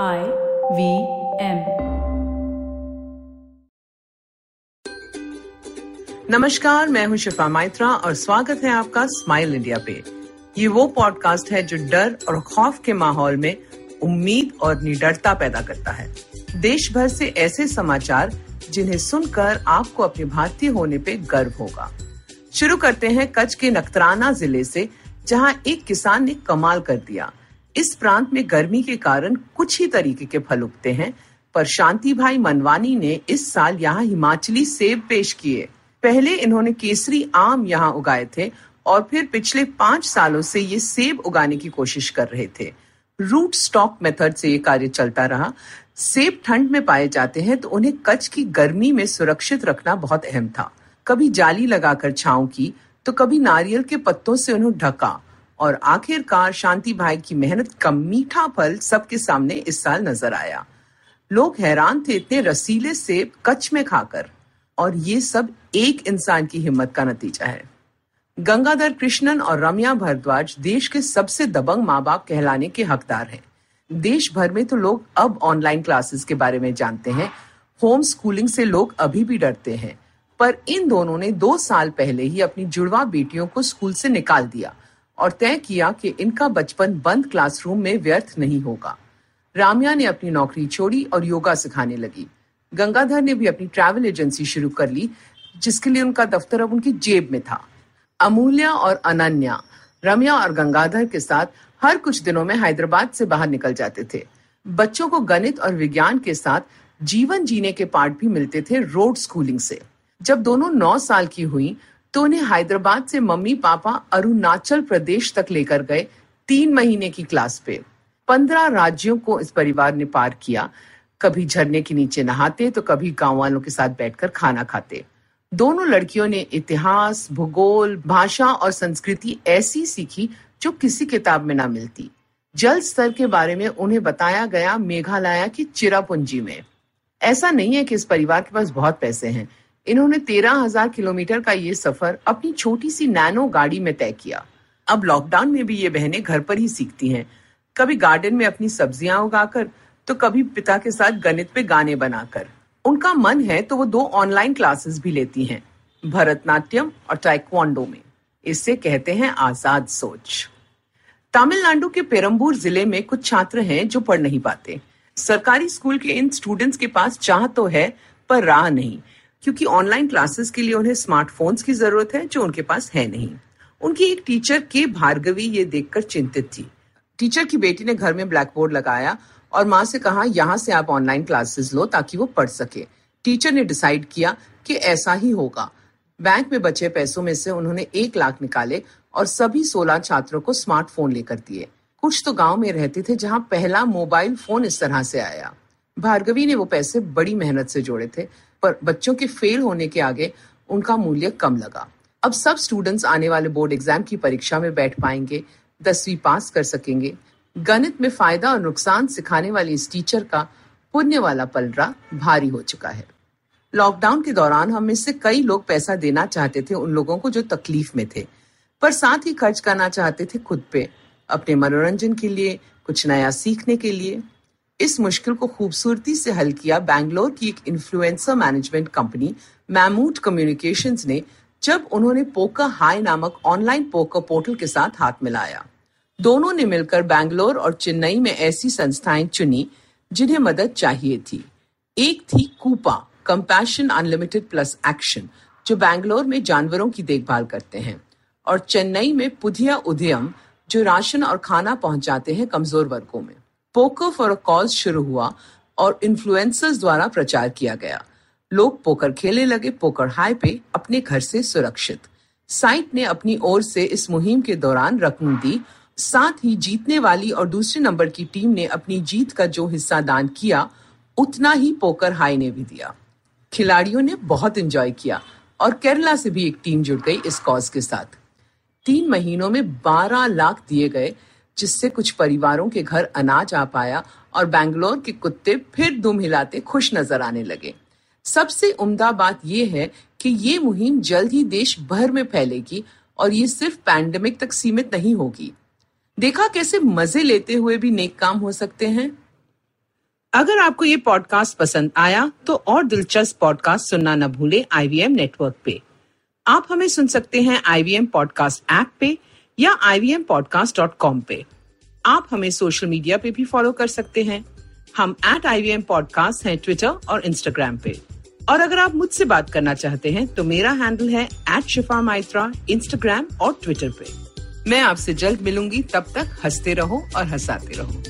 I V M नमस्कार, मैं हूँ शिफा माइत्रा और स्वागत है आपका स्माइल इंडिया पे। ये वो पॉडकास्ट है जो डर और खौफ के माहौल में उम्मीद और निडरता पैदा करता है। देश भर से ऐसे समाचार जिन्हें सुनकर आपको अपने भारतीय होने पे गर्व होगा। शुरू करते हैं कच्छ के नखत्राना ज़िले से, जहाँ एक किसान ने कमाल कर दिया। इस प्रांत में गर्मी के कारण कुछ ही तरीके के फल उगते हैं। पर शांति भाई मनवानी ने इस साल यहाँ हिमाचली सेब पेश किए। पहले इन्होंने केसरी आम यहाँ उगाए थे और फिर पिछले पाँच सालों से ये सेब उगाने की कोशिश कर रहे थे। रूट स्टॉक मेथड से ये कार्य चलता रहा। सेब ठंड में पाए जाते हैं तो उन्हें कच्छ की गर्मी में सुरक्षित रखना बहुत अहम था। कभी जाली लगाकर छाव की तो कभी नारियल के पत्तों से उन्हें ढका। और आखिरकार शांति भाई की मेहनत का मीठा फल सबके सामने इस साल नज़र आया। लोग हैरान थे इतने रसीले सेब कच्छ में खाकर, और ये सब एक इंसान की हिम्मत का नतीजा है। गंगाधर कृष्णन और रम्या भारद्वाज देश के सबसे दबंग माँ बाप कहलाने के हकदार हैं। देश भर में तो लोग अब ऑनलाइन क्लासेस के बारे में जानते हैं। होम स्कूलिंग से लोग अभी भी डरते हैं। पर इन दोनों ने दो साल पहले ही अपनी जुड़वा बेटियों को स्कूल से निकाल दिया। और तय किया कि इनका बचपन बंद क्लासरूम में व्यर्थ नहीं होगा। रामिया ने अपनी नौकरी छोड़ी और योगा सिखाने लगी। गंगाधर ने भी अपनी ट्रैवल एजेंसी शुरू कर ली, जिसके लिए उनका दफ्तर अब उनकी जेब में था। अमूल्या और अनन्या, रम्या और गंगाधर के साथ हर कुछ दिनों में हैदराबाद से बाहर निकल जाते थे। बच्चों को गणित और विज्ञान के साथ जीवन जीने के पाठ भी मिलते थे रोड स्कूलिंग से। जब दोनों नौ साल की हुई तो उन्हें हैदराबाद से मम्मी पापा अरुणाचल प्रदेश तक लेकर गए तीन महीने की क्लास पे। पंद्रह राज्यों को इस परिवार ने पार किया। कभी झरने के नीचे नहाते तो कभी गाँव वालों के साथ बैठकर खाना खाते। दोनों लड़कियों ने इतिहास, भूगोल, भाषा और संस्कृति ऐसी सीखी जो किसी किताब में ना मिलती। जल स्तर के बारे में उन्हें बताया गया मेघालय की चिरापुंजी में। ऐसा नहीं है कि इस परिवार के पास बहुत पैसे हैं। इन्होंने तेरह हज़ार किलोमीटर का ये सफ़र अपनी छोटी सी नैनो गाड़ी में तय किया। अब लॉकडाउन में भी ये बहनें घर पर ही सीखती हैं। कभी गार्डन में अपनी सब्ज़ियाँ उगाकर तो कभी पिता के साथ गणित पे गाने बनाकर। उनका मन है तो वो दो ऑनलाइन क्लासेस भी लेती हैं, भरतनाट्यम और टाइक्वांडो में। इससे कहते हैं आज़ाद सोच। तमिलनाडु के पेरम्बूर ज़िले में कुछ छात्र हैं जो पढ़ नहीं पाते। सरकारी स्कूल के इन स्टूडेंट्स के पास चाह तो है, पर राह नहीं। क्योंकि ऑनलाइन क्लासेस के लिए उन्हें स्मार्टफोन्स की ज़रूरत है, जो उनके पास है नहीं। उनकी एक टीचर के भार्गवी ये देखकर चिंतित थी। टीचर की बेटी ने घर में ब्लैक बोर्ड लगाया और माँ से कहा, यहाँ से आप ऑनलाइन क्लासेस लो ताकि वो पढ़ सके। टीचर ने डिसाइड किया कि ऐसा ही होगा। बैंक में बचे पैसों में से उन्होंने एक लाख निकाले और सभी सोलह छात्रों को स्मार्टफ़ोन लेकर दिए। कुछ तो गाँव में रहते थे जहाँ पहला मोबाइल फ़ोन इस तरह से आया। भार्गवी ने वो पैसे बड़ी मेहनत से जोड़े थे, पर बच्चों के फेल होने के आगे उनका मूल्य कम लगा। अब सब स्टूडेंट्स आने वाले बोर्ड एग्ज़ाम की परीक्षा में बैठ पाएँगे, दसवीं पास कर सकेंगे। गणित में फ़ायदा और नुकसान सिखाने वाली इस टीचर का पुण्य वाला पलड़ा भारी हो चुका है। लॉकडाउन के दौरान हम में से कई लोग पैसा देना चाहते थे उन लोगों को जो तकलीफ़ में थे, पर साथ ही खर्च करना चाहते थे खुद पे, अपने मनोरंजन के लिए, कुछ नया सीखने के लिए। इस मुश्किल को खूबसूरती से हल किया बैंगलोर की एक influencer management company Mammoth communications ने, जब उन्होंने पोकर हाई नामक ऑनलाइन पोकर पोर्टल के साथ हाथ मिलाया। दोनों ने मिलकर बैंगलोर और चेन्नई में ऐसी संस्थाएँ चुनी, जिन्हें मदद चाहिए थी। एक थी कूपा कंपैशन अनलिमिटेड प्लस एक्शन जो बैंगलोर में जानवरों की देखभाल करते हैं। और चेन्नई में पुधिया उद्यम जो राशन और खाना पहुंचाते हैं कमज़ोर वर्गों में। पोकर फॉर अ कॉज शुरू हुआ और इन्फ्लुएंसर्स द्वारा प्रचार किया गया। लोग पोकर खेलने लगे, पोकर हाई पे अपने घर से सुरक्षित। साइट ने अपनी ओर से इस मुहिम के दौरान रकम दी। साथ ही जीतने वाली और दूसरे नंबर की टीम ने अपनी जीत का जो हिस्सा दान किया, उतना ही पोकर हाई ने भी दिया। खिलाड़ियों ने बहुत एंजॉय किया और केरला से भी एक टीम जुड़ गई इस कॉज के साथ। तीन महीनों में 12 लाख दिए गए जिससे कुछ परिवारों के घर अनाज आ पाया और बैंगलोर के कुत्ते फिर दुम हिलाते खुश नज़र आने लगे। सबसे उम्दा बात यह है कि ये मुहिम जल्द ही देश भर में फैलेगी और ये सिर्फ़ पैंडेमिक तक सीमित नहीं होगी। देखा कैसे मज़े लेते हुए भी नेक काम हो सकते हैं। अगर आपको ये पॉडकास्ट पसंद आया तो और दिलचस्प पॉडकास्ट सुनना न भूले आईवीएम नेटवर्क पे। आप हमें सुन सकते हैं आईवीएम पॉडकास्ट ऐप पे या ivmpodcast.com पे। आप हमें सोशल मीडिया पे भी फॉलो कर सकते हैं। हम एट आई वी पॉडकास्ट हैं ट्विटर और इंस्टाग्राम पे। और अगर आप मुझसे बात करना चाहते हैं तो मेरा हैंडल है एट शिफा माइत्रा इंस्टाग्राम और ट्विटर पे। मैं आपसे जल्द मिलूँगी, तब तक हँसते रहो और हंसाते रहो।